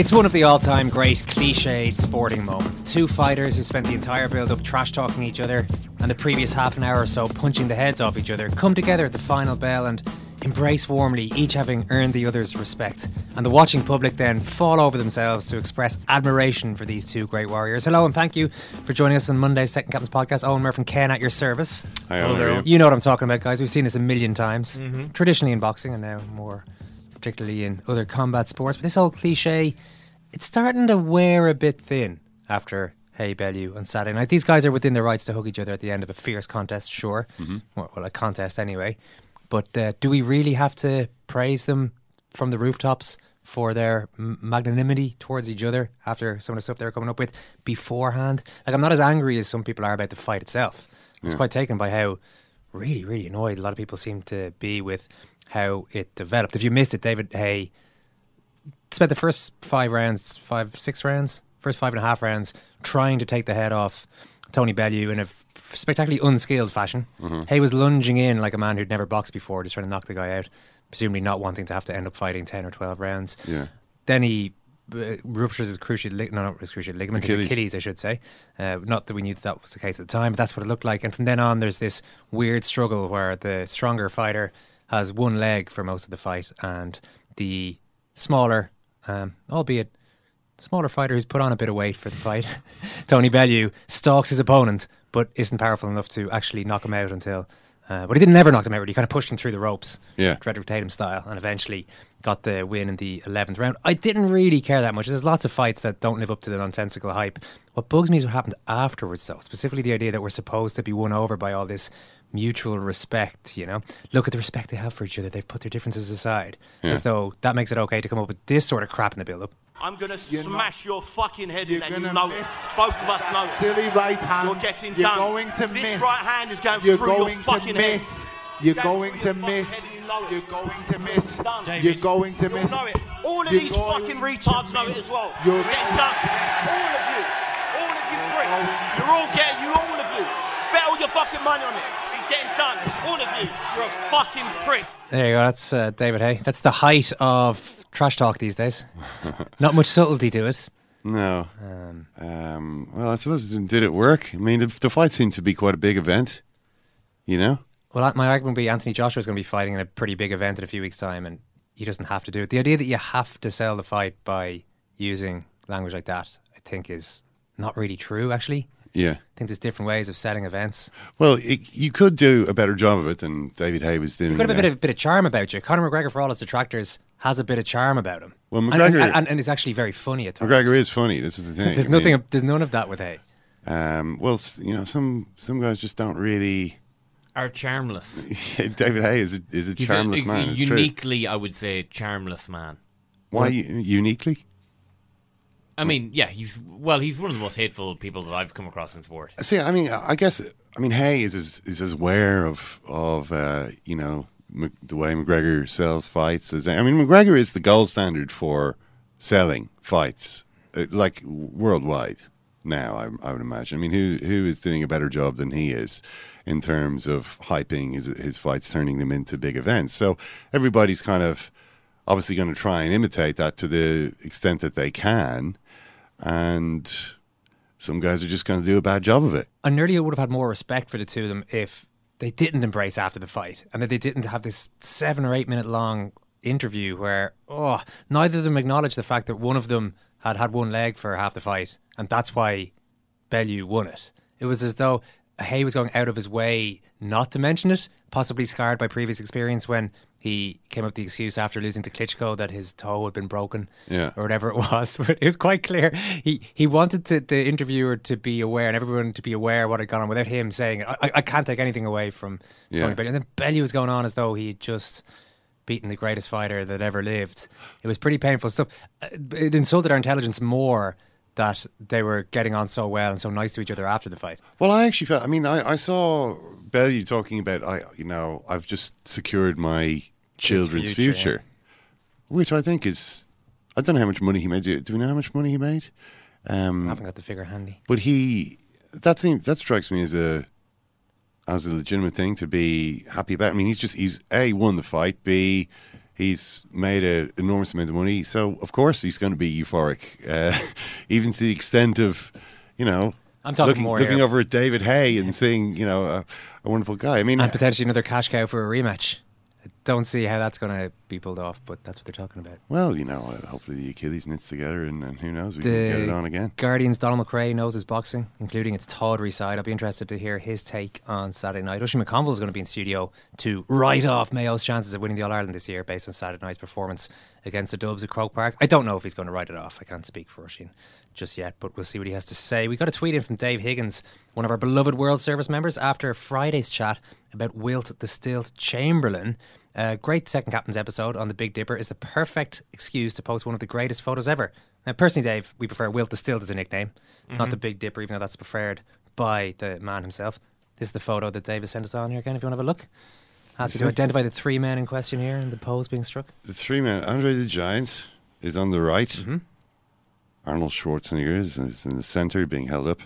It's one of the all time great cliched sporting moments. Two fighters who spent the entire build up trash talking each other and the previous half an hour or so punching the heads off each other come together at the final bell and embrace warmly, each having earned the other's respect. And the watching public then fall over themselves to express admiration for these two great warriors. Hello and thank you for joining us on Monday's Second Captain's Podcast. Eoin Murphy and Ken at your service. Hi, Eoin, you? Know what I'm talking about, guys. We've seen this a million times. Mm-hmm. Traditionally in boxing and now more particularly in other combat sports. But this old cliche, it's starting to wear a bit thin after Haye Bellew on Saturday night. These guys are within their rights to hug each other at the end of a fierce contest, sure. Mm-hmm. Well, well, a contest anyway. But uh, do we really have to praise them from the rooftops for their magnanimity towards each other after some of the stuff they're coming up with beforehand? Like, I'm not as angry as some people are about the fight itself. I was Yeah. quite taken by how really, really annoyed a lot of people seem to be with how it developed. If you missed it, David Haye spent the first five rounds, five, six rounds, first five and a half rounds, trying to take the head off Tony Bellew in a spectacularly unskilled fashion. Haye was lunging in like a man who'd never boxed before, just trying to knock the guy out, presumably not wanting to have to end up fighting 10 or 12 rounds. Yeah. Then he uh, ruptures his cruciate ligament, no, not his cruciate ligament, his Achilles. Achilles, I should say. Uh, not that we knew that, that was the case at the time, but that's what it looked like. And from then on, there's this weird struggle where the stronger fighter has one leg for most of the fight, and the smaller, um, albeit smaller fighter who's put on a bit of weight for the fight, Tony Bellew, stalks his opponent, but isn't powerful enough to actually knock him out until. Uh, but he didn't never knock him out. He kind of pushed him through the ropes, Yeah. Drederick Tatum style, and eventually got the win in the eleventh round. I didn't really care that much. There's lots of fights that don't live up to the nonsensical hype. What bugs me is what happened afterwards, though. Specifically, the idea that we're supposed to be won over by all this mutual respect. You know, look at the respect they have for each other. They've put their differences aside, as though that makes it okay to come up with this sort of crap in the build-up. I'm gonna smash your fucking head You're in, and you know miss. it. Both of us know it. Silly right hand. You're getting You're done. going to this miss. right hand is going You're through going your to fucking miss. head. You're Going going to miss. head and you know it. You're going to miss. Done. You're going to miss. know it. All of You're these fucking retards know it miss. as well. You're You're getting done. All of you. All of you pricks. You're all getting, you all of you. Bet all your fucking money on it. He's getting done. All of you. You're a fucking prick. There you go. That's uh, David Haye. That's the height of trash talk these days. Not much subtlety to it. No. Um, well, I suppose did it work? I mean, the, the fight seemed to be quite a big event. You know. Well, my argument would be Anthony Joshua is going to be fighting in a pretty big event in a few weeks' time, and he doesn't have to do it. The idea that you have to sell the fight by using language like that, I think, is not really true. Actually, Yeah. I think there's different ways of setting events. Well, it, you could do a better job of it than David Haye was doing. You've got a bit of bit of charm about you. Conor McGregor, for all his detractors, has a bit of charm about him. Well, And- McGregor- and, and, and, it's actually very funny at times. McGregor is funny. This is the thing. There's I mean, nothing. There's none of that with Haye. Um, well, you know, some some guys just don't really. Are charmless. David Haye is a, is a He's charmless a, man. It's true. uniquely, I would say, charmless man. Why u- uniquely? I mean, yeah, he's well, he's one of the most hateful people that I've come across in sport. See, I mean, I guess, I mean, Haye is is as aware of of uh, you know the way McGregor sells fights. As I mean, McGregor is the gold standard for selling fights, uh, like worldwide now. I, I would imagine. I mean, who who is doing a better job than he is in terms of hyping his his fights, turning them into big events? So everybody's kind of obviously going to try and imitate that to the extent that they can, and some guys are just going to do a bad job of it. I nearly would have had more respect for the two of them if they didn't embrace after the fight and that they didn't have this seven or eight minute long interview where oh neither of them acknowledged the fact that one of them had had one leg for half the fight and that's why Bellew won it. It was as though Haye was going out of his way not to mention it, possibly scarred by previous experience when he came up with the excuse after losing to Klitschko that his toe had been broken Yeah. or whatever it was. But it was quite clear he he wanted to, the interviewer to be aware and everyone to be aware what had gone on without him saying. I, I can't take anything away from Yeah. Tony Bellew. And then Bellew was going on as though he just beaten the greatest fighter that ever lived. It was pretty painful stuff. Uh, It insulted our intelligence more that they were getting on so well and so nice to each other after the fight. Well, I actually felt. I mean, I, I saw Bellew talking about. I, you know, I've just secured my children's future, future, which I think is. I don't know how much money he made. Do, do we know how much money he made? Um, I haven't got the figure handy. But he that seems that strikes me as a as a legitimate thing to be happy about. I mean, he's just he's a won the fight. B he's made an enormous amount of money, so of course he's going to be euphoric, uh, even to the extent of you know. I'm talking looking, more looking here. over at David Haye and seeing, you know, a, a wonderful guy. I mean, And potentially another cash cow for a rematch. I don't see how that's going to be pulled off, but that's what they're talking about. well, you know, uh, hopefully the Achilles knits together, and, and who knows, we can get it on again. Guardians Donald McRae knows his boxing, including its tawdry side. I'll be interested to hear his take on Saturday night. Oisin McConville is going to be in studio to write off Mayo's chances of winning the All Ireland this year based on Saturday night's performance against the Dubs at Croke Park. I don't know if he's going to write it off. I can't speak for Oisin just yet, but we'll see what he has to say. We got a tweet in from Dave Higgins, one of our beloved World Service members, after Friday's chat about Wilt the Stilt Chamberlain. A great second captain's episode on the Big Dipper is the perfect excuse to post one of the greatest photos ever. Now, personally, Dave, we prefer Wilt the Stilt as a nickname, not Mhm. the Big Dipper, even though that's preferred by the man himself. This is the photo that Dave has sent us on here again, if you want to have a look. ask you to identify the three men in question here and the pose being struck. The three men, Andre the Giant is on the right. Mm-hmm. Arnold Schwarzenegger is, is in the center, being held up.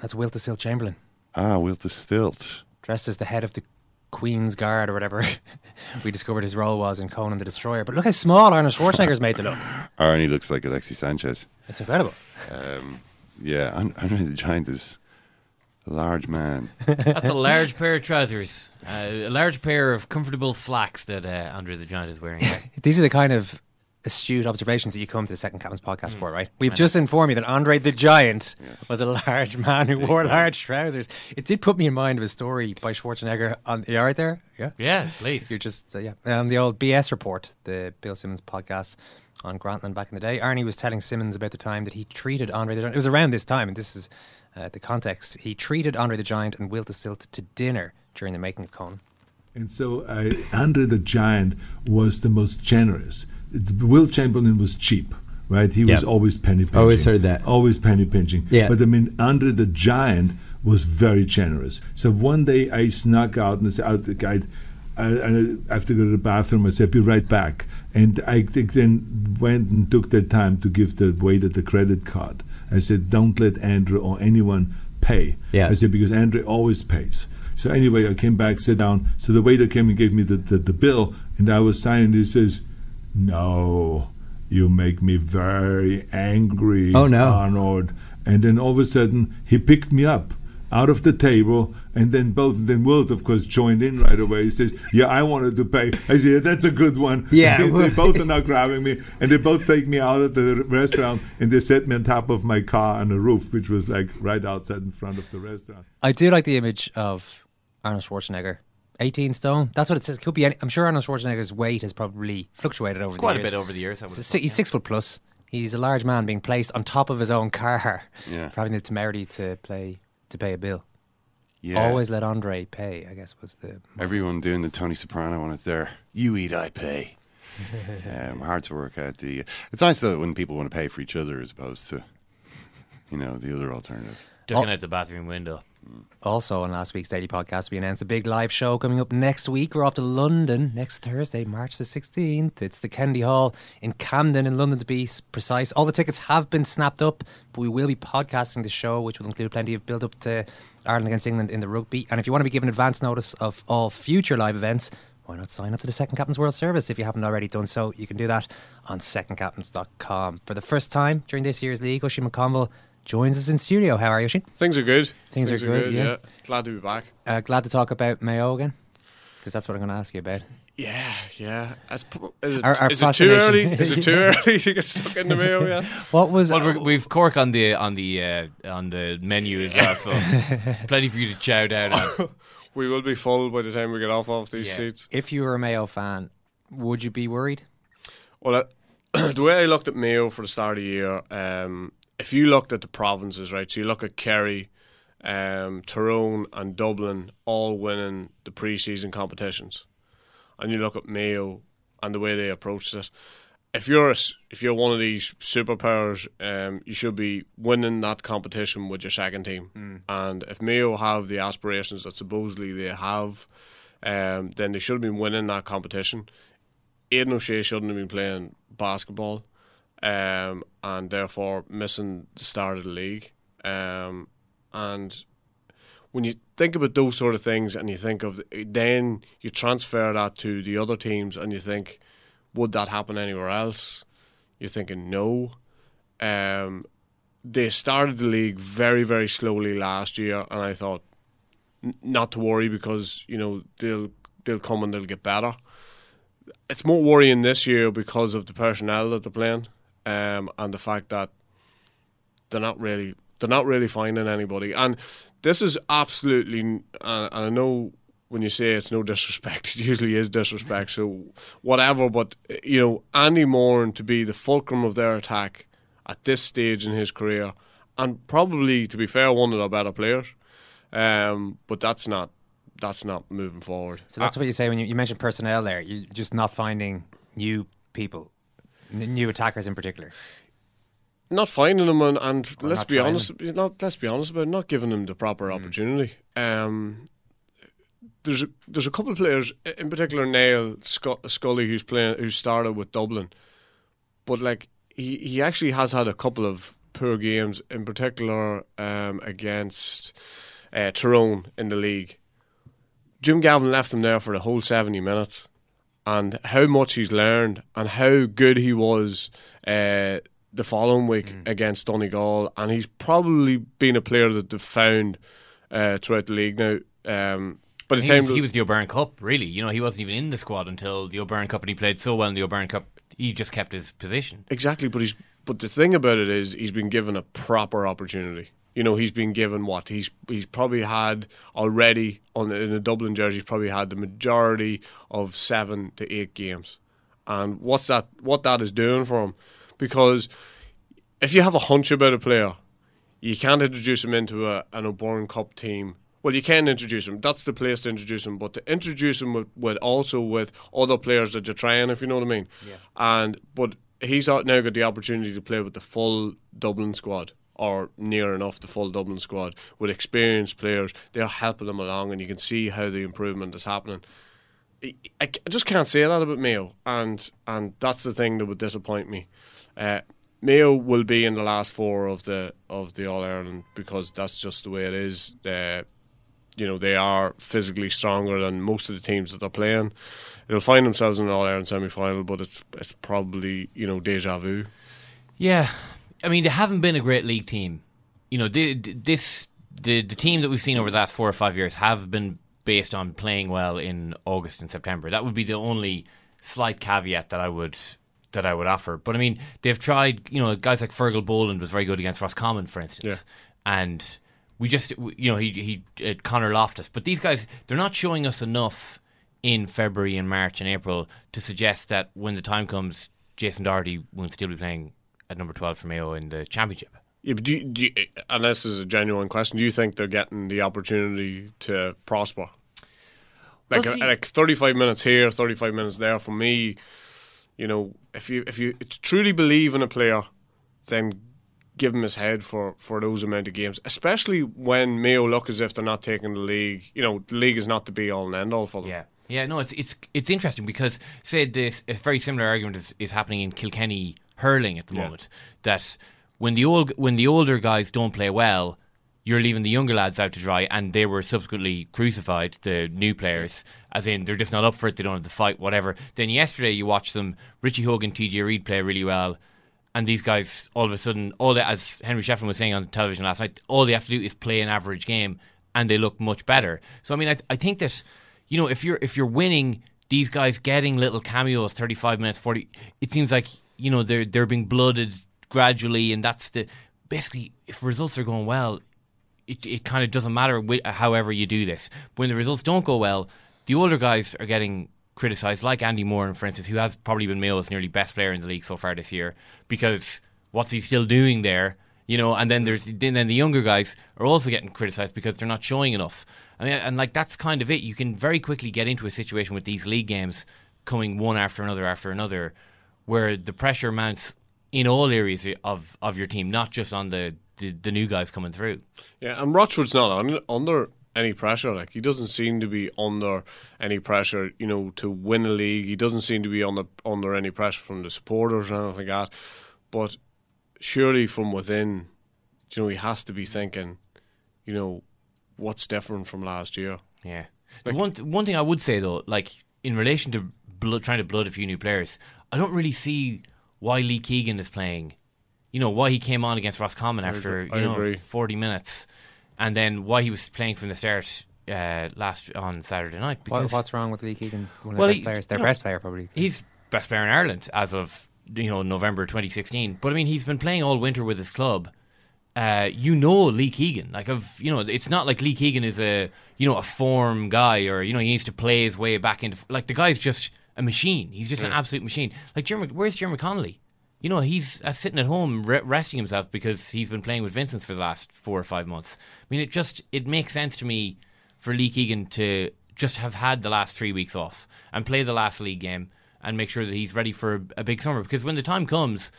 That's Wilt the Stilt Chamberlain, Ah, Wilt the Stilt. dressed as the head of the Queen's Guard or whatever we discovered his role was in Conan the Destroyer. But look how small Arnold Schwarzenegger's made to look. Arnie looks like Alexis Sanchez. It's incredible. Um, yeah, An- Andre the Giant is a large man. That's a large pair of trousers, uh, a large pair of comfortable slacks that uh, Andre the Giant is wearing. These are the kind of astute observations that you come to the Second Captain's podcast for, right? We've I know. just informed you that Andre the Giant was a large man who wore large trousers. It did put me in mind of a story by Schwarzenegger on. You all right there? Yeah. Yeah, please. You're just uh, yeah. Um, the old BS report, the Bill Simmons podcast on Grantland back in the day. Arnie was telling Simmons about the time that he treated Andre the Giant. It was around this time, and this is uh, the context. He treated Andre the Giant and Wilt the Stilt to dinner during the making of Conan. And so uh, Andre the Giant was the most generous. Wilt Chamberlain was cheap, right? He was always penny pinching. Always heard that. Always penny pinching. Yeah. But I mean, Andre the Giant was very generous. So one day I snuck out and I said, out the guide. I, I have to go to the bathroom. I said, "Be right back." And I think then went and took the time to give the waiter the credit card. I said, "Don't let Andrew or anyone pay." Yeah. I said because Andrew always pays. So anyway, I came back, sat down. So the waiter came and gave me the, the, the bill, and I was signing. He says, "No, you make me very angry, Oh, no. Arnold." And then all of a sudden, he picked me up out of the table, and then both. Then Wilt, of course, joined in right away. He says, "Yeah, I wanted to pay." I said, yeah, "That's a good one." Yeah. they, they both are now grabbing me, and they both take me out of the restaurant, and they set me on top of my car on the roof, which was like right outside in front of the restaurant. I do like the image of Arnold Schwarzenegger. 18 stone. That's what it says. Could be any, I'm sure Arnold Schwarzenegger's weight has probably fluctuated over Quite the years. Quite a bit over the years, I would So have si- he's six foot plus. He's a large man being placed on top of his own car Yeah. for having the temerity to play to pay a bill. Yeah. Always let Andre pay. I guess was the Everyone doing the Tony Soprano on it there. You eat, I pay. um, hard to work out the. It's nice though when people want to pay for each other as opposed to, you know, the other alternative. Ducking out the bathroom window. Also, on last week's daily podcast, we announced a big live show coming up next week. We're off to London next Thursday, March the 16th. It's the Kennedy Hall in Camden in London to be precise. All the tickets have been snapped up, but we will be podcasting the show, which will include plenty of build up to Ireland against England in the rugby. And if you want to be given advance notice of all future live events, why not sign up to the Second Captain's World Service if you haven't already done so? You can do that on secondcaptains.com. For the first time during this year's league, Oisin McConville joins us in studio. How are you, Oisin? Things are good. Things, are, good, yeah. Glad to be back. Uh, glad to talk about Mayo again, because that's what I'm going to ask you about. Yeah, yeah. As is it, Our- our is it too early? Is it too early to get stuck in the mail yet? What was? Well, we're, we've Cork on the on the uh, on the menu as well, so plenty for you to chow down on. we will be full by the time we get off off these Yeah. seats. If you were a Mayo fan, would you be worried? Well, uh, the way I looked at Mayo for the start of the year, um, if you looked at the provinces, right, so you look at Kerry, um, Tyrone, and Dublin all winning the pre-season competitions, and you look at Mayo and the way they approached it. If you're a if you're one of these superpowers, um, you should be winning that competition with your second team. Mm. And if Mayo have the aspirations that supposedly they have, um, then they should have been winning that competition. Aidan O'Shea shouldn't have been playing basketball, um, and therefore missing the start of the league. Um, and when you think about those sort of things, and you think of then you transfer that to the other teams, and you think, would that happen anywhere else? You're thinking no. Um, they started the league very very slowly last year, and I thought n- not to worry because you know they'll they'll come and they'll get better. It's more worrying this year because of the personnel that they're playing, um, and the fact that they're not really they're not really finding anybody. And this is absolutely, and I know when you say it's no disrespect, it usually is disrespect. So whatever, but you know Andy Moran to be the fulcrum of their attack at this stage in his career, and probably to be fair, one of their better players. Um, but that's not that's not moving forward. So that's what you say when you, you mentioned personnel there. You're just not finding new people, n- new attackers in particular. not finding them and, and Or let's be honest not let's be honest about it, not giving them the proper Mm. opportunity. Um there's a, there's a couple of players in particular Niall Scully who's playing who started with Dublin. But like he he actually has had a couple of poor games in particular um against uh, Tyrone in the league. Jim Gavin left him there for the whole 70 minutes and how much he's learned and how good he was uh, the following week against Donegal. And he's probably been a player that they've found uh, throughout the league now. Um, the he, was, he was the O'Byrne Cup, really. You know, he wasn't even in the squad until the O'Byrne Cup, and he played so well in the O'Byrne Cup. He just kept his position. Exactly, but he's but the thing about it is he's been given a proper opportunity. You know, he's been given what he's he's probably had already on in a Dublin jersey. He's probably had the majority of seven to eight games, and what's that? What that is doing for him? Because if you have a hunch about a player, you can't introduce him into a, an O'Byrne Cup team. Well, you can introduce him. That's the place to introduce him. But to introduce him with, with also with other players that you're trying, if you know what I mean. Yeah. And but he's out now got the opportunity to play with the full Dublin squad or near enough the full Dublin squad with experienced players. They're helping them along, and you can see how the improvement is happening. I, just can't say that about Mayo, and and that's the thing that would disappoint me. Uh, Mayo will be in the last four of the of the All Ireland because that's just the way it is. Uh, you know they are physically stronger than most of the teams that they're playing. They'll find themselves in an All Ireland semi final, but it's it's probably you know deja vu. Yeah, I mean they haven't been a great league team. You know, the, this the the team that we've seen over the last four or five years have been based on playing well in August and September. That would be the only slight caveat that I would that I would offer. But I mean, they've tried. You know, guys like Fergal Boland was very good against Roscommon, for instance, yeah. and we just you know he he uh, Conor Loftus. But these guys, they're not showing us enough in February and March and April to suggest that when the time comes, Jason Doherty won't still be playing at number twelve for Mayo in the championship. Yeah, but do you, do you, and this is a genuine question. Do you think they're getting the opportunity to prosper? Like, Well, see- like thirty-five minutes here, thirty-five minutes there. For me, You know, if you if you truly believe in a player, then give him his head for, for those amount of games, especially when Mayo look as if they're not taking the league. You know, the league is not the be all and end all for them. Yeah. Yeah, no, it's it's it's interesting because say this a very similar argument is, is happening in Kilkenny hurling at the Yeah. moment. That when the old when the older guys don't play well, you're leaving the younger lads out to dry, and they were subsequently crucified. The new players, as in they're just not up for it. They don't have the fight, whatever. Then yesterday you watch them, Richie Hogan, TJ Reid play really well. And these guys, all of a sudden, all that, as Henry Shefflin was saying on television last night, all they have to do is play an average game, and they look much better. So I mean, I, I think that you know if you're if you're winning, these guys getting little cameos, thirty five minutes, forty, it seems like you know they're they're being blooded gradually, and that's the basically if results are going well, it it kind of doesn't matter whi- however you do this. When the results don't go well, the older guys are getting criticised, like Andy Moore, for instance, who has probably been Mayo's nearly best player in the league so far this year, because what's he still doing there? You know, and then there's then the younger guys are also getting criticised because they're not showing enough. I mean, and like that's kind of it. You can very quickly get into a situation with these league games coming one after another after another, where the pressure mounts in all areas of of your team, not just on the the, the new guys coming through. Yeah, and Rochford's not un- under any pressure. Like he doesn't seem to be under any pressure, you know, to win a league. He doesn't seem to be under under any pressure from the supporters or anything like that. But surely from within, you know, he has to be thinking, you know, what's different from last year. Yeah. The one one thing I would say though, like in relation to blood, trying to blood a few new players, I don't really see why Lee Keegan is playing. You know why he came on against Roscommon I after agree- you know agree. forty minutes, and then why he was playing from the start uh, last on Saturday night. What, Because what's wrong with Lee Keegan? One of Well, the best he- players. Their you know, best player, probably. He's best player in Ireland as of you know November 2016. But I mean, he's been playing all winter with his club. Uh, you know Lee Keegan, like of you know, it's not like Lee Keegan is a you know a form guy or you know he needs to play his way back into like the guy's just a machine. He's just an absolute machine. Like Jeremy, where's Diarmuid Connolly? You know he's uh, sitting at home re- resting himself because he's been playing with Vincent for the last four or five months. I mean, it just it makes sense to me for Lee Keegan to just have had the last three weeks off and play the last league game and make sure that he's ready for a, a big summer. Because when the time comes,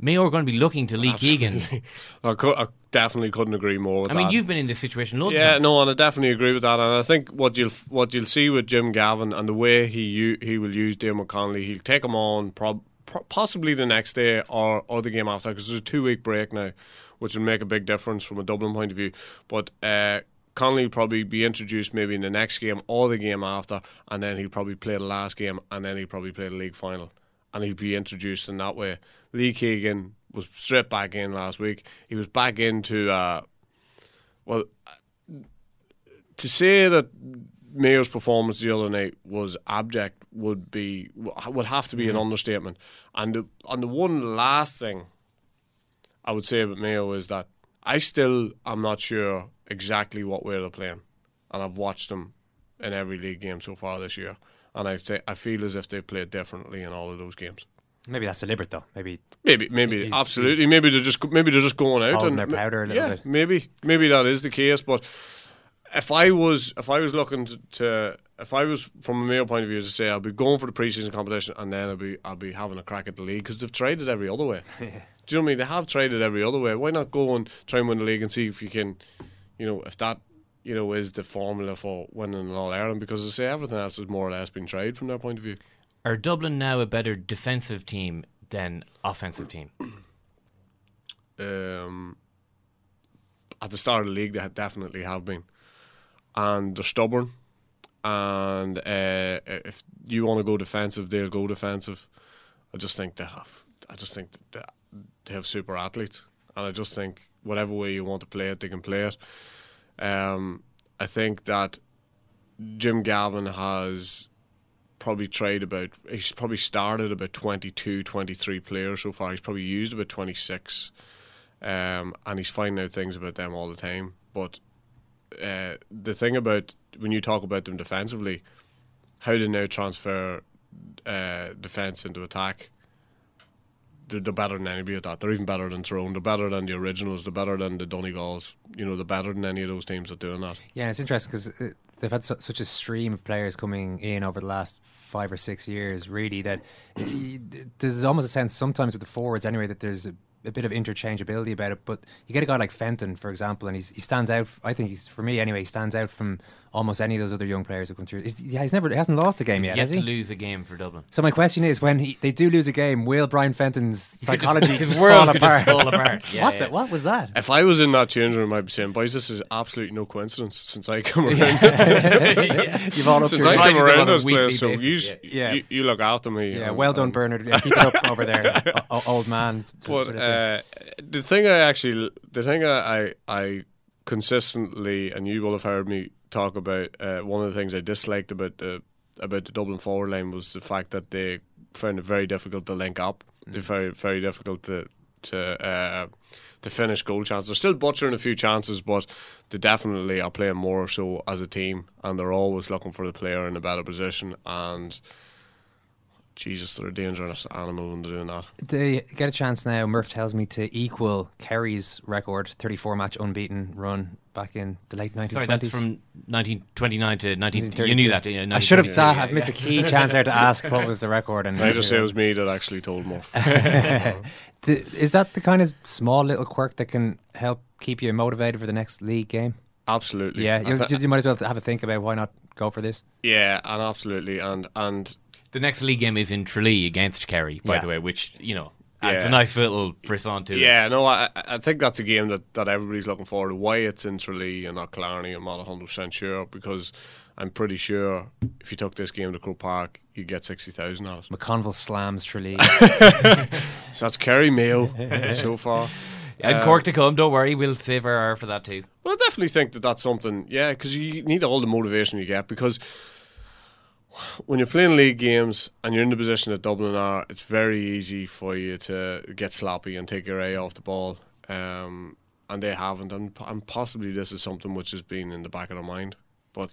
Mayo are going to be looking to Lee Keegan. I, cou- I definitely couldn't agree more with I that. mean, you've been in this situation loads yeah, of times. no, and I definitely agree with that. And I think what you'll what you'll see with Jim Gavin and the way he he will use Diarmuid Connolly, he'll take him on prob- possibly the next day or or the game after because there's a two week break now, which will make a big difference from a Dublin point of view. But uh, Connolly will probably be introduced maybe in the next game or the game after, and then he'll probably play the last game, and then he'll probably play the league final, and he'll be introduced in that way. Lee Keegan was straight back in last week. He was back into uh, well to say that Mayo's performance the other night was abject would be would have to be an understatement. And the, and the one last thing I would say about Mayo is that I still am not sure exactly what way they're playing, and I've watched them in every league game so far this year, and I th- I feel as if they've played differently in all of those games. Maybe that's deliberate, though. Maybe. Maybe, maybe, he's- absolutely. he's Maybe they're just maybe they're just going out and their powder a little yeah, bit. maybe, maybe that is the case. But if I was if I was looking to, to if I was from a Mayo point of view, as I say, I'll be going for the preseason competition, and then I'll be I'll be having a crack at the league because they've tried it every other way. Do you know what I mean? They have tried it every other way. Why not go and try and win the league and see if you can, you know, if that you know is the formula for winning an All Ireland? Because as I say, everything else has more or less been tried from their point of view. Are Dublin now a better defensive team than offensive team? um, at the start of the league, they had- definitely have been, and they're stubborn. And uh, if you want to go defensive, they'll go defensive. I just think they have. I just think that they have super athletes, and I just think whatever way you want to play it, they can play it. Um, I think that Jim Gavin has probably tried about he's probably started about 22 23 players so far. He's probably used about 26 um, and he's finding out things about them all the time. But uh, the thing about when you talk about them defensively how they now transfer uh, defense into attack they're, they're better than anybody at that. They're even better than Tyrone. They're better than the originals. They're better than the Donegals. You know they're better than any of those teams that doing that. Yeah, it's interesting because they've had su- such a stream of players coming in over the last five or six years, really. That there's almost a sense sometimes with the forwards, anyway, that there's a, a bit of interchangeability about it. But you get a guy like Fenton, for example, and he's, he stands out. I think he's for me anyway. He stands out from almost any of those other young players who come through. He's, yeah, he's never he hasn't lost a game He's yet, yet has to he? lose a game for Dublin. So my question is, when he, they do lose a game, will Brian Fenton's could just- psychology his just world fall could just apart? fall apart. Yeah, what? yeah. The, what was that? If I was in that change room, I'd be saying, boys, this is absolutely no coincidence since I come around. You've all up since I come around on a this weekly place, so you, basis. Yeah. you, you look after me. Yeah, and- well done, and- Bernard. Yeah, keep it up over there, o- o- old man. But sort of uh, the thing I actually, the thing I, I, I consistently, and you will have heard me talk about, uh, one of the things I disliked about the about the Dublin forward line was the fact that they found it very difficult to link up. They're very, very difficult to to uh, to finish goal chances. They're still butchering a few chances, but they definitely are playing more so as a team, and they're always looking for the player in a better position. And Jesus, they're a dangerous animal when they're doing that. They get a chance now, Murph tells me, to equal Kerry's record, 34 match unbeaten run back in the late 1920s. Sorry, that's from 1929 to 19. You knew that. Yeah, I should have 1932, thought, yeah, I've missed a key chance there to ask what was the record. And Can I just say it was me that actually told Murph. Is that the kind of small little quirk that can help keep you motivated for the next league game? Absolutely. Yeah, you, thi- you might as well have a think about why not go for this. Yeah, and absolutely, and and The next league game is in Tralee against Kerry, by Yeah. the way, which you know adds Yeah. a nice little frisson to it. yeah, no, I I think that's a game that, that everybody's looking forward to. Why it's in Tralee and not Killarney, I'm not 100 percent sure because I'm pretty sure if you took this game to Croke Park, you get sixty thousand out of it. McConville slams Tralee. So that's Kerry Mayo so far. And Cork to come. Don't worry, we'll save our hour for that too. Well, I definitely think that that's something, yeah, because you need all the motivation you get. Because when you're playing league games and you're in the position that Dublin are, it's very easy for you to get sloppy and take your eye off the ball. Um, and they haven't, and, and possibly this is something which has been in the back of their mind. But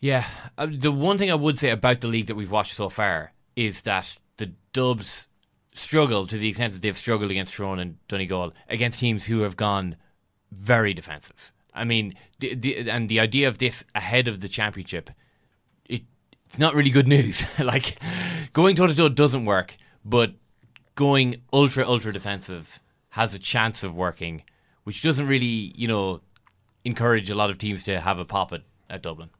Yeah, uh, the one thing I would say about the league that we've watched so far is that the Dubs struggle to the extent that they've struggled against Tyrone and Donegal against teams who have gone very defensive. I mean, the, the, and the idea of this ahead of the championship, it's not really good news. like going toe to toe doesn't work, but going ultra ultra defensive has a chance of working, which doesn't really you know encourage a lot of teams to have a pop at, at Dublin.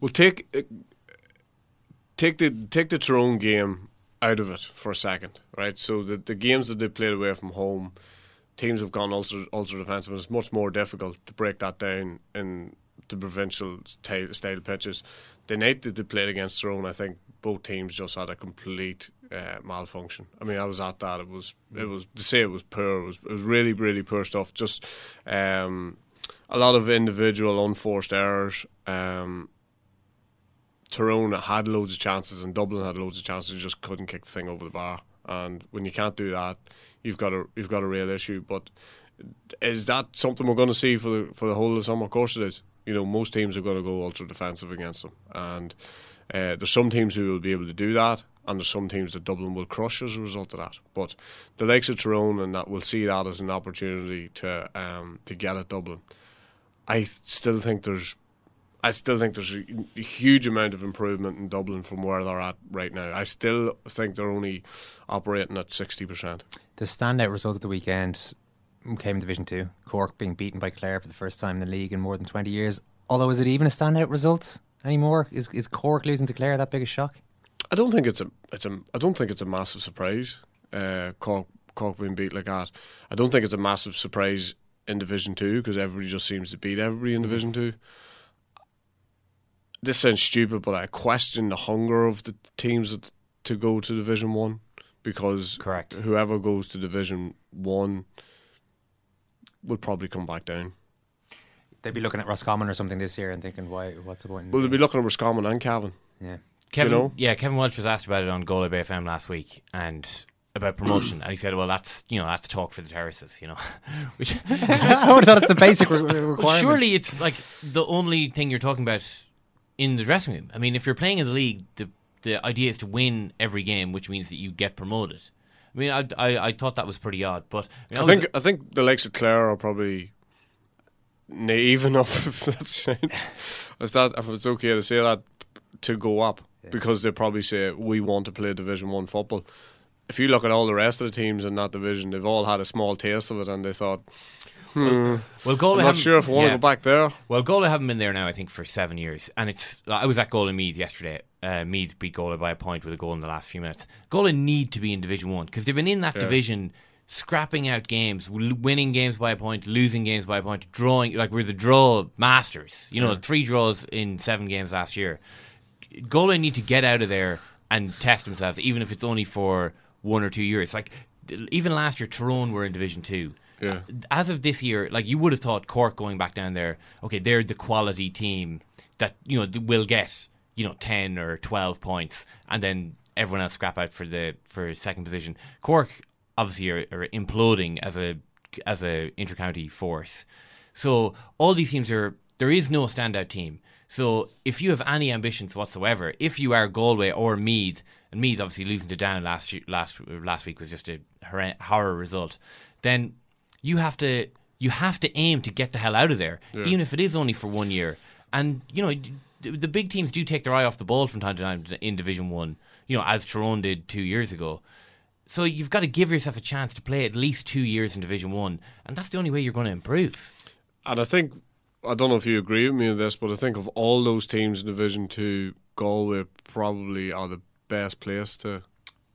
Well, take uh, take the take the Tyrone game out of it for a second, right? So the the games that they played away from home, teams have gone ultra ultra defensive. and It's much more difficult to break that down in the provincial style, pitches. The night that they played against Tyrone, I think both teams just had a complete uh, malfunction. I mean, I was at that. It was it was to say it was poor. It was it was really really poor stuff. Just um, a lot of individual unforced errors. Um, Tyrone had loads of chances and Dublin had loads of chances, just couldn't kick the thing over the bar. And when you can't do that, you've got a you've got a real issue. But is that something we're going to see for the for the whole of the summer? Of course it is. You know, most teams are going to go ultra defensive against them, and uh, there's some teams who will be able to do that, and there's some teams that Dublin will crush as a result of that. But the likes of Tyrone and that will see that as an opportunity to um, to get at Dublin. I still think there's I still think there's a, huge amount of improvement in Dublin from where they're at right now. I still think they're only operating at sixty percent. The standout result of the weekend came in Division 2. Cork being beaten by Clare for the first time in the league in more than 20 years. Although, is it even a standout result anymore? Is, is Cork losing to Clare that big a shock? I don't think it's a it's a I don't think it's a massive surprise. Uh, Cork Cork being beat like that. I don't think it's a massive surprise in Division Two because everybody just seems to beat everybody in Division Two. This sounds stupid, but I question the hunger of the teams that, to go to Division One because Correct. whoever goes to Division One will probably come back down. They'd be looking at Roscommon or something this year and thinking, why? what's the point? in Well, they'll be looking at Roscommon and Cavan. Yeah. Kevin, You know? yeah, Kevin Walsh was asked about it on Galway Bay FM last week and about promotion, and he said, "Well, that's you know that's talk for the terraces, you know." Which I would thought it's the basic re- Well, requirement. surely it's like the only thing you're talking about in the dressing room. I mean, if you're playing in the league, the the idea is to win every game, which means that you get promoted. I mean, I I, I thought that was pretty odd, but I, mean, I think I think the likes of Clare are probably naive enough if that sounds, if that if it's okay to say that to go up because they probably say we want to play Division One football. If you look at all the rest of the teams in that division, they've all had a small taste of it, and they thought, hmm, Well, Galway I'm not sure if I want to go back there. Well, Galway haven't been there now, I think, for seven years, and it's. I was at Galway Meath yesterday. Uh, Meath beat Galway by a point with a goal in the last few minutes. Galway need to be in Division One because they've been in that Yeah. division, scrapping out games, winning games by a point, losing games by a point, drawing. Like we're the draw masters. You know, Yeah. three draws in seven games last year. Galway need to get out of there and test themselves, even if it's only for one or two years. Like even last year, Tyrone were in Division Two. Yeah. As of this year, like you would have thought, Cork going back down there, okay, they're the quality team that you know will get you know ten or twelve points, and then everyone else scrap out for the for second position. Cork obviously are, are imploding as a as a intercounty force. So all these teams are there is no standout team. So if you have any ambitions whatsoever, if you are Galway or Meath, and Meath obviously losing to Down last year, last last week was just a horror, horror result, then you have to you have to aim to get the hell out of there, Yeah. even if it is only for one year. And you know the big teams do take their eye off the ball from time to time in Division One. You know, as Tyrone did two years ago. So you've got to give yourself a chance to play at least two years in Division One, and that's the only way you're going to improve. And I think I don't know if you agree with me on this, but I think of all those teams in Division Two, Galway probably are the best place to.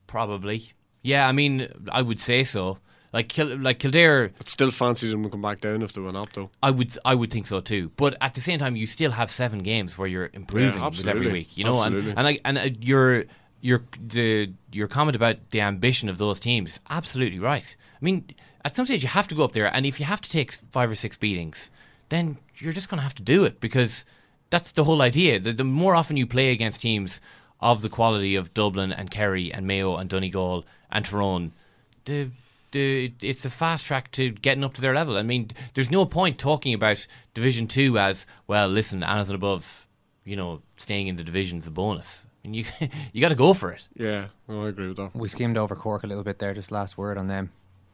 Probably, yeah. I mean, I would say so. Like, Kil- like Kildare, I'd still fancy them to come back down if they went up, though. I would, I would think so too. But at the same time, you still have seven games where you're improving Yeah, with every absolutely. week. You know, and and, I, and uh, your your the your comment about the ambition of those teams, absolutely right. I mean, at some stage you have to go up there, and if you have to take five or six beatings, then you're just going to have to do it because that's the whole idea. The, the more often you play against teams of the quality of Dublin and Kerry and Mayo and Donegal and Tyrone, the the it's the fast track to getting up to their level. I mean, there's no point talking about Division Two as well. Listen, anything above, you know, staying in the division is a bonus. I mean, you you got to go for it. Yeah, no, I agree with that. We skimmed over Cork a little bit there. Just last word on them.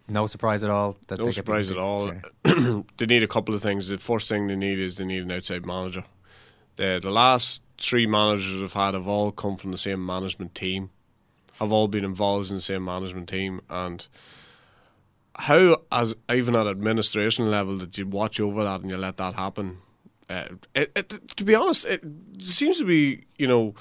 No surprise at all. That No they surprise beat. at all. Yeah. they need a couple of things. The first thing they need is they need an outside manager. The the last three managers have had have all come from the same management team, have all been involved in the same management team, and how as even at administration level did you watch over that and you let that happen. Uh, it, it, to be honest, it seems to be you know.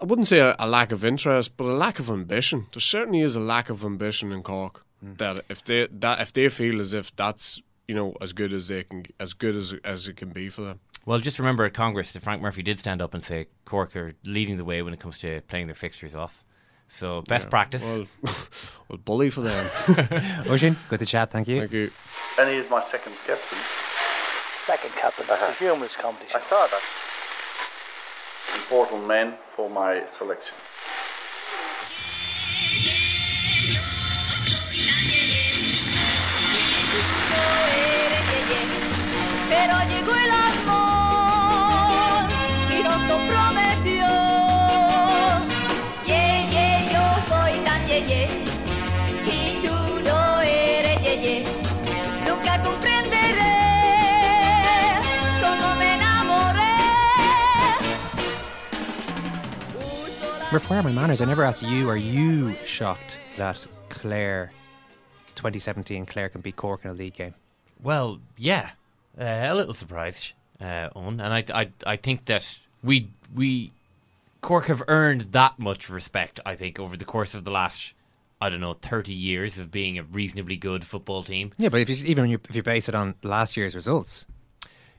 I wouldn't say a, a lack of interest, but a lack of ambition. There certainly is a lack of ambition in Cork. That if they that if they feel as if that's you know as good as they can, as good as as it can be for them. Well, just remember at Congress, that Frank Murphy did stand up and say Cork are leading the way when it comes to playing their fixtures off. So best Yeah, practice. Well, well, bully for them. Oisin, good to chat. Thank you. Thank you. And he is my second captain. Second captain. It's a humorous competition. I saw that. Important man for my selection. Murph, where are my manners? I never asked you. Are you shocked that Clare, 2017, Clare can beat Cork in a league game? Well, yeah, uh, a little surprised, uh, Eoin, and I, I, I think that we, we, Cork have earned that much respect. I think over the course of the last, I don't know, thirty years of being a reasonably good football team. Yeah, but if you, even you, if you base it on last year's results,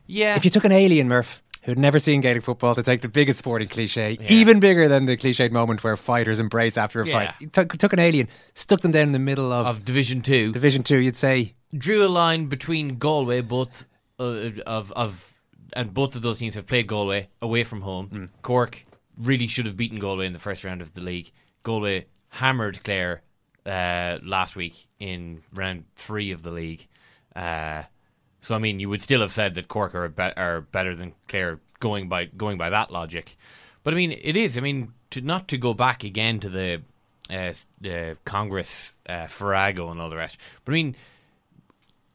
Yeah, if you took an alien Murph who'd never seen Gaelic football to take the biggest sporting cliche, Yeah. even bigger than the cliched moment where fighters embrace after a Yeah. fight, took, took an alien, stuck them down in the middle of, of Division Two, Division Two, you'd say drew a line between Galway, both uh, of of and both of those teams have played Galway away from home. Cork really should have beaten Galway in the first round of the league. Galway hammered Clare uh, last week in round three of the league. Uh, so I mean, you would still have said that Cork are be- are better than Clare going by going by that logic. But I mean, it is. I mean, to not to go back again to the uh, the Congress uh, Farrago and all the rest. But I mean,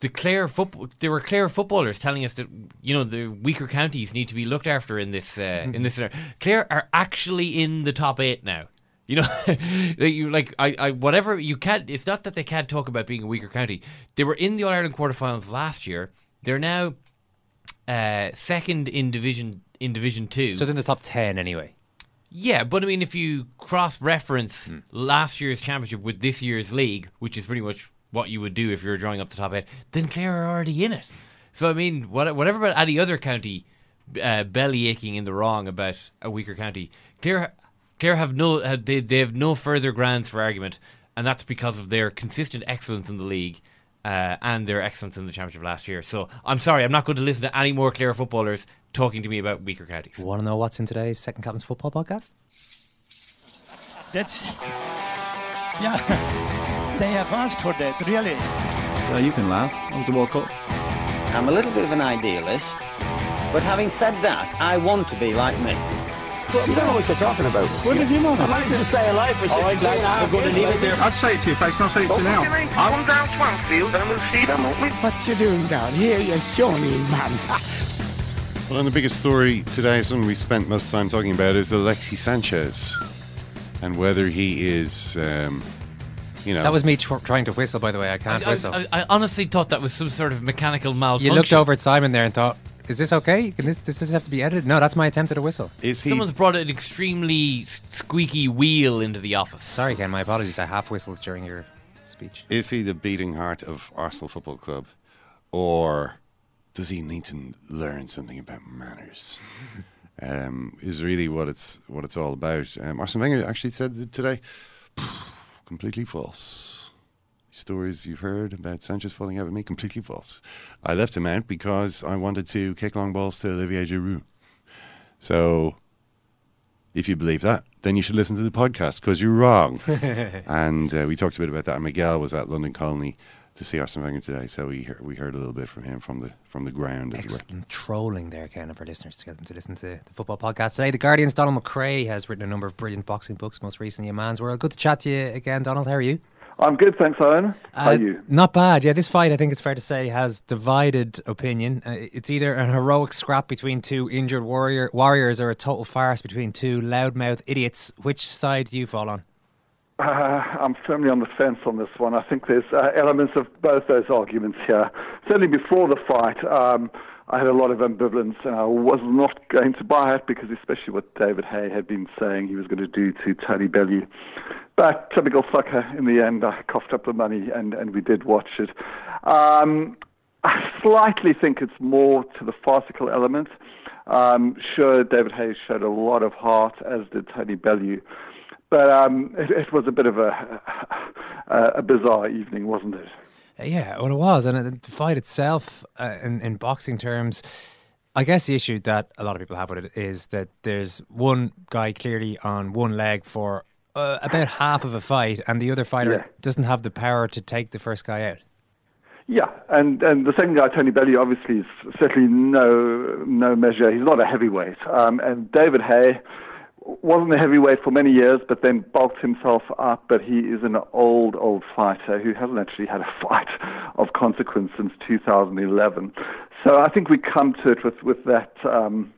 the Clare football. There were Clare footballers telling us that you know the weaker counties need to be looked after in this uh, in this. Clare are actually in the top eight now. You know, you like I, I whatever you can't. It's not that they can't talk about being a weaker county. They were in the All Ireland quarterfinals last year. They're now uh, second in division in Division Two. So they're in the top ten anyway. Yeah, but I mean, if you cross reference Hmm. last year's championship with this year's league, which is pretty much what you would do if you were drawing up the top eight, then Clare are already in it. So I mean, what, whatever about any other county uh, belly aching in the wrong about a weaker county, Clare, Clare have no have, they they have no further grounds for argument, and that's because of their consistent excellence in the league. Uh, and their excellence in the championship last year. So I'm sorry, I'm not going to listen to any more Clare footballers talking to me about weaker counties. Want to know what's in today's Second Captain's Football podcast? That's. Yeah. They have asked for that, really. Well, you can laugh. It was the World Cup. I'm a little bit of an idealist, but having said that, I want to be like me. Well, you don't know what you're talking about. What did you know? I'd like to stay alive for 16 All right, lads, and a half we're going to years, leave it there. I'd say it to your face, not say it to you now. Come down Swansfield and we'll see them, won't we? What you doing down here, you shawny man? Well, and the biggest story today, something we spent most of the time talking about, is Alexis Sanchez and whether he is, um, you know. That was me tr- trying to whistle, by the way. I can't I, whistle. I, I honestly thought that was some sort of mechanical malfunction. you looked over at Simon there and thought, "Is this okay? Can this does this have to be edited?" No, that's my attempt at a whistle. Is he? Someone's brought an extremely squeaky wheel into the office. Sorry, Ken. My apologies. I half whistled during your speech. Is he the beating heart of Arsenal Football Club? Or does he need to learn something about manners? um, is really what it's what it's all about. Um, Arsene Wenger actually said that today, completely false. Stories you've heard about Sanchez falling out with me, completely false. I left him out because I wanted to kick long balls to Olivier Giroud. So, if you believe that, then you should listen to the podcast because you're wrong. and uh, we talked a bit about that. Miguel was at London Colney to see Arsene Wenger today, so we heard, we heard a little bit from him from the from the ground as well. Excellent trolling there, Ken, of our listeners to get them to listen to the football podcast today. The Guardian's Donald McRae has written a number of brilliant boxing books, most recently A Man's World. Good to chat to you again, Donald. How are you? I'm good, thanks, Owen. How are Uh, you? Not bad. Yeah, this fight, I think it's fair to say, has divided opinion. Uh, it's either an heroic scrap between two injured warrior warriors or a total farce between two loudmouth idiots. Which side do you fall on? Uh, I'm firmly on the fence on this one. I think there's uh, elements of both those arguments here. Certainly before the fight, um, I had a lot of ambivalence, and I was not going to buy it because, especially what David Haye had been saying he was going to do to Tony Bellew. But typical sucker, in the end, I coughed up the money, and, and we did watch it. Um, I slightly think it's more to the farcical element. Um, sure, David Haye showed a lot of heart, as did Tony Bellew. But um, it, it was a bit of a, a, a bizarre evening, wasn't it? Yeah, well, it was, and the fight itself, uh, in in boxing terms, I guess the issue that a lot of people have with it is that there's one guy clearly on one leg for uh, about half of a fight, and the other fighter Yeah. doesn't have the power to take the first guy out. Yeah, and and the second guy, Tony Bellew, obviously is certainly no no measure. He's not a heavyweight. Um, and David Haye wasn't a heavyweight for many years, but then bulked himself up. But he is an old old fighter who hasn't actually had a fight of consequence since 2011. So I think we come to it with with that. Um,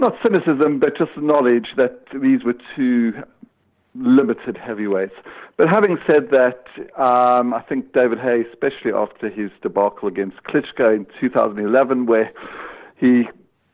not cynicism, but just knowledge that these were two limited heavyweights. But having said that, um, I think David Haye, especially after his debacle against Klitschko in 2011, where he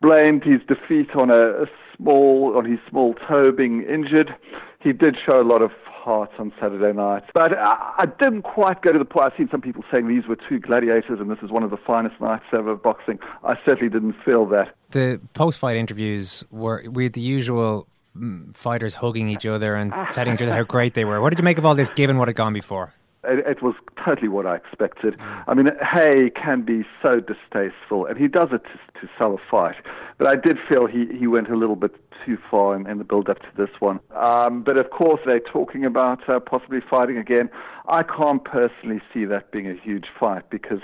blamed his defeat on a, a small on his small toe being injured, he did show a lot of heart on Saturday night. But I, I didn't quite go to the point. I've seen some people saying these were two gladiators and this is one of the finest nights ever of boxing. I certainly didn't feel that. The post-fight interviews were we had the usual fighters hugging each other and telling each other how great they were. What did you make of all this, given what had gone before? It, it was totally what I expected. I mean, Haye can be so distasteful, and he does it to, to sell a fight. But I did feel he, he went a little bit too far in, in the build up to this one. Um, but of course, they're talking about uh, possibly fighting again. I can't personally see that being a huge fight because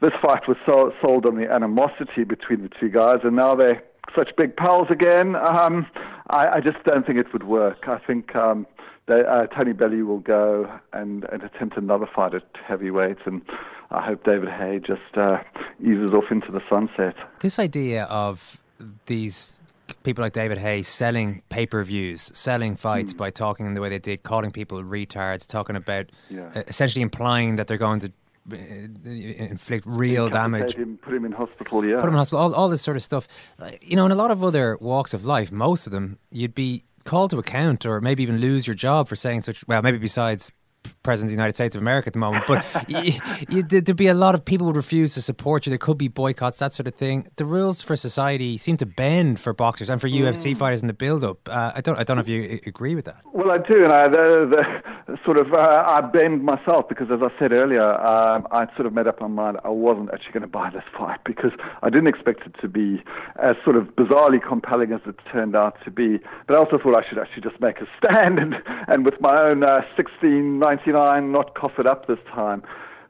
this fight was so, sold on the animosity between the two guys, and now they're such big pals again. Um, I, I just don't think it would work. I think um, they, uh, Tony Bellew will go and, and attempt another fight at heavyweight, and I hope David Haye just uh, eases off into the sunset. This idea of these people like David Haye selling pay per views, selling fights Hmm. by talking in the way they did, calling people retards, talking about Yeah. uh, essentially implying that they're going to inflict real damage. Him, put him in hospital, yeah. put them in hospital, all, all this sort of stuff. Uh, You know, in a lot of other walks of life, most of them, you'd be called to account or maybe even lose your job for saying such, well, maybe besides President of the United States of America at the moment, but y y there'd be a lot of people would refuse to support you. There could be boycotts, that sort of thing. The rules for society seem to bend for boxers and for UFC fighters in the build-up. Uh, I don't, I don't know if you agree with that. Well, I do, and I the, the sort of uh, I bend myself because, as I said earlier, um, I sort of made up my mind I wasn't actually going to buy this fight because I didn't expect it to be as sort of bizarrely compelling as it turned out to be. But I also thought I should actually just make a stand and and with my own uh, sixteen ninety nine not cough it up this time.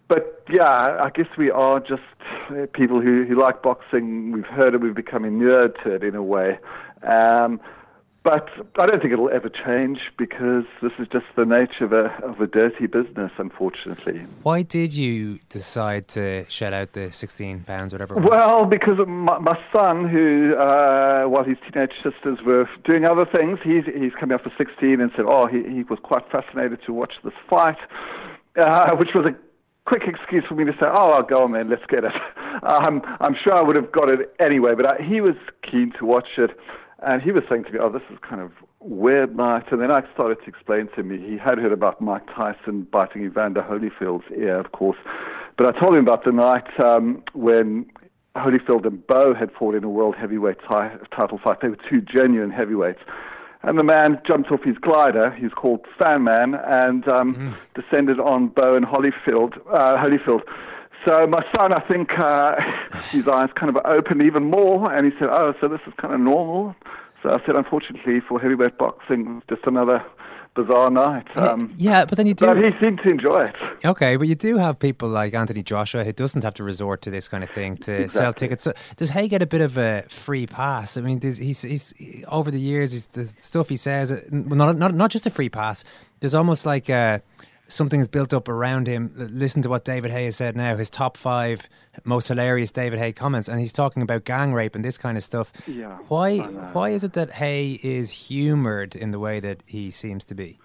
But yeah, I guess we are just uh, people who, who like boxing. We've heard it, we've become inured to it in a way. Um, but I don't think it'll ever change because this is just the nature of a of a dirty business, unfortunately. Why did you decide to shell out the 16 pounds, whatever it was? Well, because of my, my son, who uh, while his teenage sisters were doing other things, he's he's coming up for 16 and said, oh, he he was quite fascinated to watch this fight, uh, which was a quick excuse for me to say, oh, I'll go on then, let's get it. Um, I'm sure I would have got it anyway, but I, he was keen to watch it. And he was saying to me, oh, this is kind of weird night. And then I started to explain to him, he had heard about Mike Tyson biting Evander Holyfield's ear, of course. But I told him about the night um, when Holyfield and Bowe had fought in a world heavyweight ti- title fight. They were two genuine heavyweights. And the man jumped off his glider, he's called Sandman, and um, descended on Bowe and Holyfield. Uh, Holyfield. So my son, I think, uh, his eyes kind of opened even more, and he said, "Oh, so this is kind of normal." So I said, "Unfortunately, for heavyweight boxing, it's just another bizarre night." Um, yeah, but then you do. But he seemed to enjoy it. Okay, but you do have people like Anthony Joshua who doesn't have to resort to this kind of thing to sell tickets. So does Haye get a bit of a free pass? I mean, he's, he's over the years, he's, the stuff he says, uh, well, not not not just a free pass. There's almost like uh, something's built up around him. Listen to what David Haye has said now. His top five most hilarious David Haye comments, and he's talking about gang rape and this kind of stuff. Yeah, Why why is it that Haye is humoured in the way that he seems to be?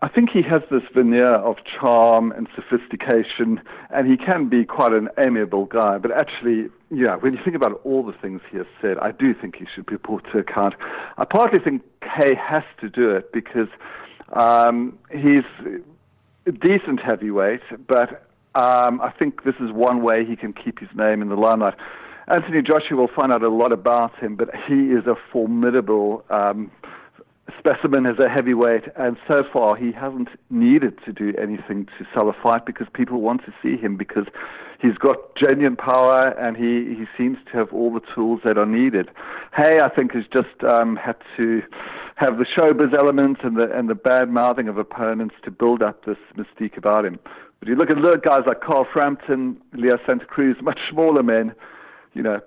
I think he has this veneer of charm and sophistication, and he can be quite an amiable guy. But actually, yeah, when you think about all the things he has said, I do think he should be brought to account. I partly think Kay has to do it because um, he's a decent heavyweight, but um, I think this is one way he can keep his name in the limelight. Anthony Joshua will find out a lot about him, but he is a formidable um, specimen is a heavyweight, and so far he hasn't needed to do anything to sell a fight because people want to see him because he's got genuine power and he, he seems to have all the tools that are needed. Haye, I think, has just um, had to have the showbiz element and the and the bad mouthing of opponents to build up this mystique about him. But you look at guys like Carl Frampton, Leo Santa Cruz, much smaller men. You know,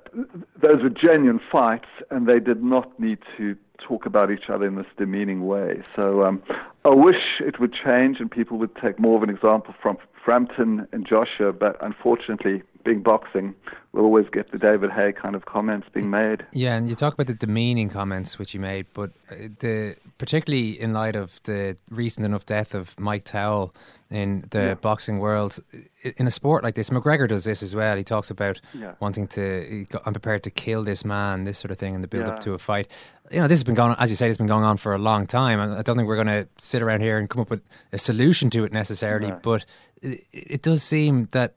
those were genuine fights, and they did not need to talk about each other in this demeaning way. So um, I wish it would change and people would take more of an example from Frampton and Joshua, but unfortunately, being boxing, we'll always get the David Haye kind of comments being made. Yeah, and you talk about the demeaning comments which you made, but uh, the particularly in light of the recent enough death of Mike Towell in the Yeah. boxing world, in a sport like this, McGregor does this as well. He talks about Yeah. wanting to, I'm prepared to kill this man, this sort of thing, in the build up to a fight. You know, this has been going on, as you say, it's been going on for a long time. I don't think we're going to sit around here and come up with a solution to it necessarily, No. but it, it does seem that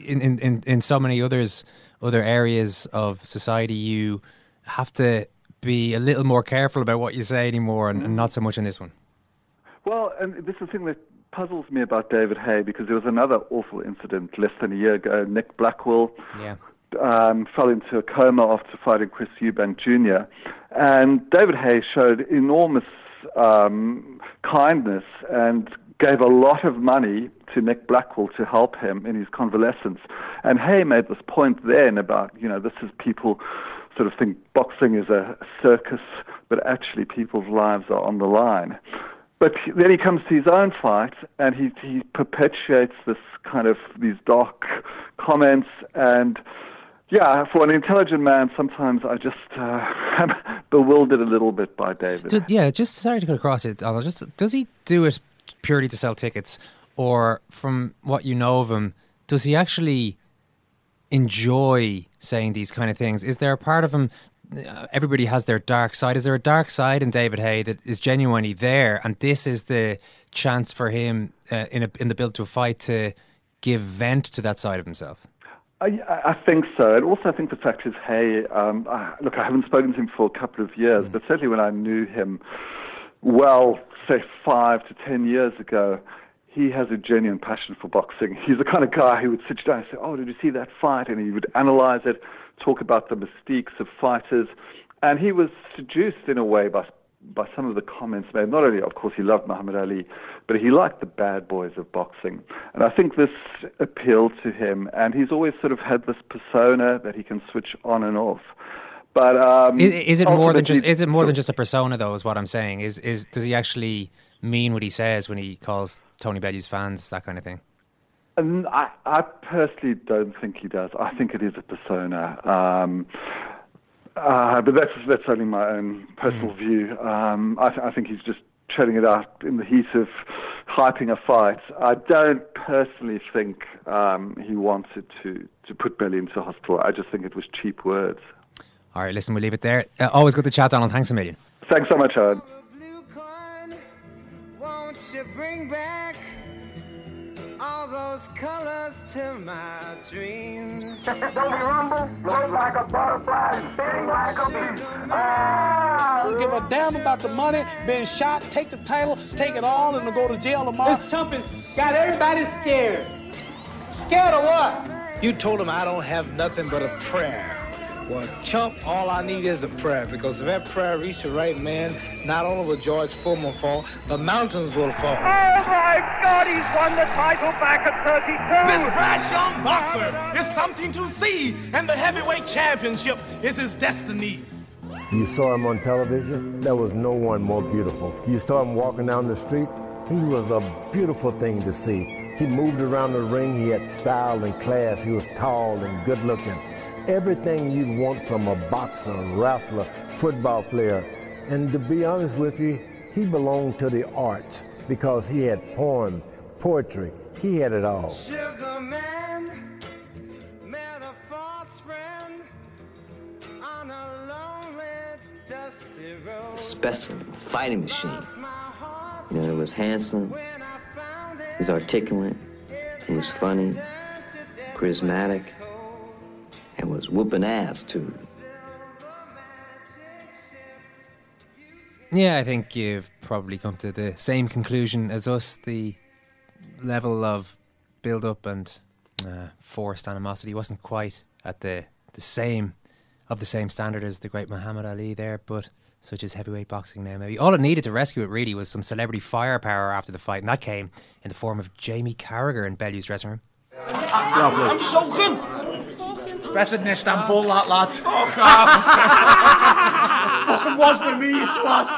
in, in, in, in so many others other areas of society you have to be a little more careful about what you say anymore and, and not so much in this one. Well, and this is the thing that puzzles me about David Haye because there was another awful incident less than a year ago. Nick Blackwell Yeah. um, fell into a coma after fighting Chris Eubank Jr. And David Haye showed enormous um, kindness and gave a lot of money to Nick Blackwell to help him in his convalescence. And Hay made this point then about, you know, this is people sort of think boxing is a circus, but actually people's lives are on the line. but then he comes to his own fight and he he perpetuates this kind of these dark comments and yeah, for an intelligent man, sometimes I just uh, am bewildered a little bit by David. Do- yeah, just sorry to cut across it, Donald. Just does he do it purely to sell tickets, or from what you know of him, does he actually enjoy saying these kind of things? Is there a part of him? uh, Everybody has their dark side. Is there a dark side in David Haye that is genuinely there, and this is the chance for him uh, in a, in the build to a fight to give vent to that side of himself? I, I think so, and also I think the fact is, hey, um, look, I haven't spoken to him for a couple of years, but certainly when I knew him, well, say five to ten years ago, he has a genuine passion for boxing. He's the kind of guy who would sit down and say, "Oh, did you see that fight?" and he would analyze it, talk about the mystiques of fighters, and he was seduced in a way by by some of the comments made. Not only, of course, he loved Muhammad Ali, but he liked the bad boys of boxing. And I think this appealed to him. And he's always sort of had this persona that he can switch on and off. But um, Is, is it more than just is it more than just a persona though? Is what I'm saying. Is is does he actually mean what he says when he calls Tony Bellew's fans that kind of thing? And I, I personally don't think he does. I think it is a persona. Um, uh, but that's that's only my own personal view. Um, I, th- I think he's just treading it out in the heat of hyping a fight. I don't personally think um, he wanted to, to put Belly into hospital. I just think it was cheap words. All right, listen, we'll leave it there. Uh, always good to chat, Donald. Thanks a million. Thanks so much, Owen. Won't you bring back all those colors to my dreams? Don't be rumble, float like a butterfly, sting like a bee. Ah! Don't give a damn about the money, being shot, take the title, take it all, and go to jail tomorrow. This chump has got everybody scared. Scared of what? You told him I don't have nothing but a prayer. Well, chump, all I need is a prayer because if that prayer reached the right man, not only will George Foreman fall, the mountains will fall. Oh my God, he's won the title back at 32. This brash young boxer is something to see, and the heavyweight championship is his destiny. You saw him on television, there was no one more beautiful. You saw him walking down the street, he was a beautiful thing to see. He moved around the ring, he had style and class, he was tall and good looking. Everything you'd want from a boxer, wrestler, football player. And to be honest with you, he belonged to the arts because he had poem, poetry, he had it all. Sugar man met a false friend on a lonely, dusty road. specimen, fighting machine. You know, it was handsome, it was articulate, it was funny, charismatic, and was whooping ass too. Yeah, I think you've probably come to the same conclusion as us. The level of build up and uh, forced animosity wasn't quite at the, the same of the same standard as the great Muhammad Ali there, but such as heavyweight boxing now. Maybe all it needed to rescue it really was some celebrity firepower after the fight, and that came in the form of Jamie Carragher in Bellew's dressing room. I'm soaking. It's better than Istanbul, that lad. Fuck off. fucking was for me, it's what?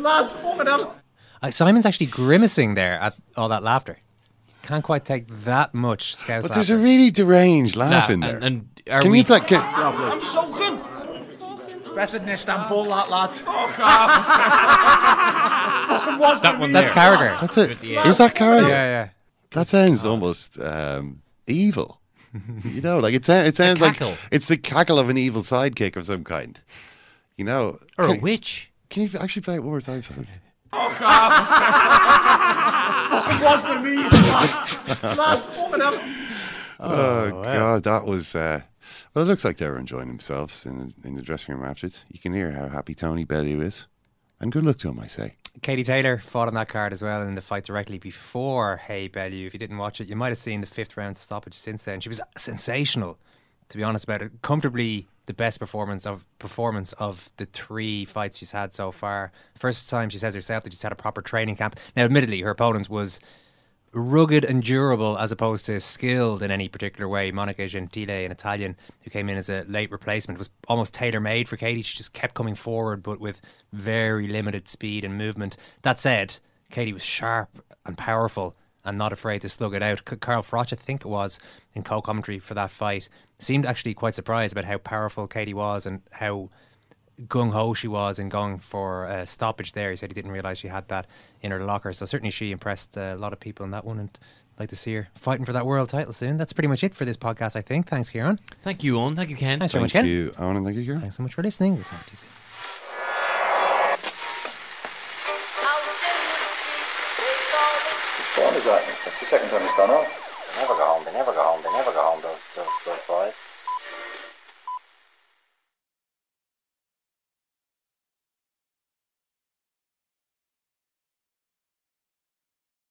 Lads, fucking hell. Uh, Simon's actually grimacing there at all that laughter. Can't quite take that much scouse But there's a really deranged laugh Nah, in there. and- and are can we- you play? Can, I'm soaking. Better than Istanbul, that lad. Fuck fucking was That for one me, That's it's Carragher. That's it. With the A. Is that Carragher? Yeah, yeah. That sounds almost um, evil. You know, like it, sounds. it sounds like it's the cackle of an evil sidekick of some kind. You know, Or a Can- witch. Can you actually play it one more time? Sorry. fucking was for me, it's what? Lads, fucking hell. Oh, wow. God, that was. Uh, well, it looks like they were enjoying themselves in the, in the dressing room after it. You can hear how happy Tony Bellew is, and good luck to him, I say. Katie Taylor fought on that card as well in the fight directly before Haye Bellew. If you didn't watch it, you might have seen the fifth round stoppage since then. She was sensational, to be honest about it. Comfortably the best performance of performance of the three fights she's had so far. First time she says herself that she's had a proper training camp. Now, admittedly, her opponent was rugged and durable as opposed to skilled in any particular way. Monica Gentili, an Italian who came in as a late replacement, was almost tailor made for Katie. She just kept coming forward, but with very limited speed and movement. That said, Katie was sharp and powerful and not afraid to slug it out. Carl Froch, I think it was, in co-commentary for that fight, seemed actually quite surprised about how powerful Katie was and how gung ho she was in going for a stoppage there. He said he didn't realise she had that in her locker. So certainly she impressed a lot of people in that one, and I'd like to see her fighting for that world title soon. That's pretty much it for this podcast, I think. Thanks, Kieran. Thank you, Owen. Thank you, Ken. Thanks very much, Ken. Thank Ken. you, Owen, and thank you, Kieran. Thanks so much for listening. We'll talk to you soon. Whose phone is that? That's the second time it's gone off. They never go home. They never go home. They never go home. Those those those boys.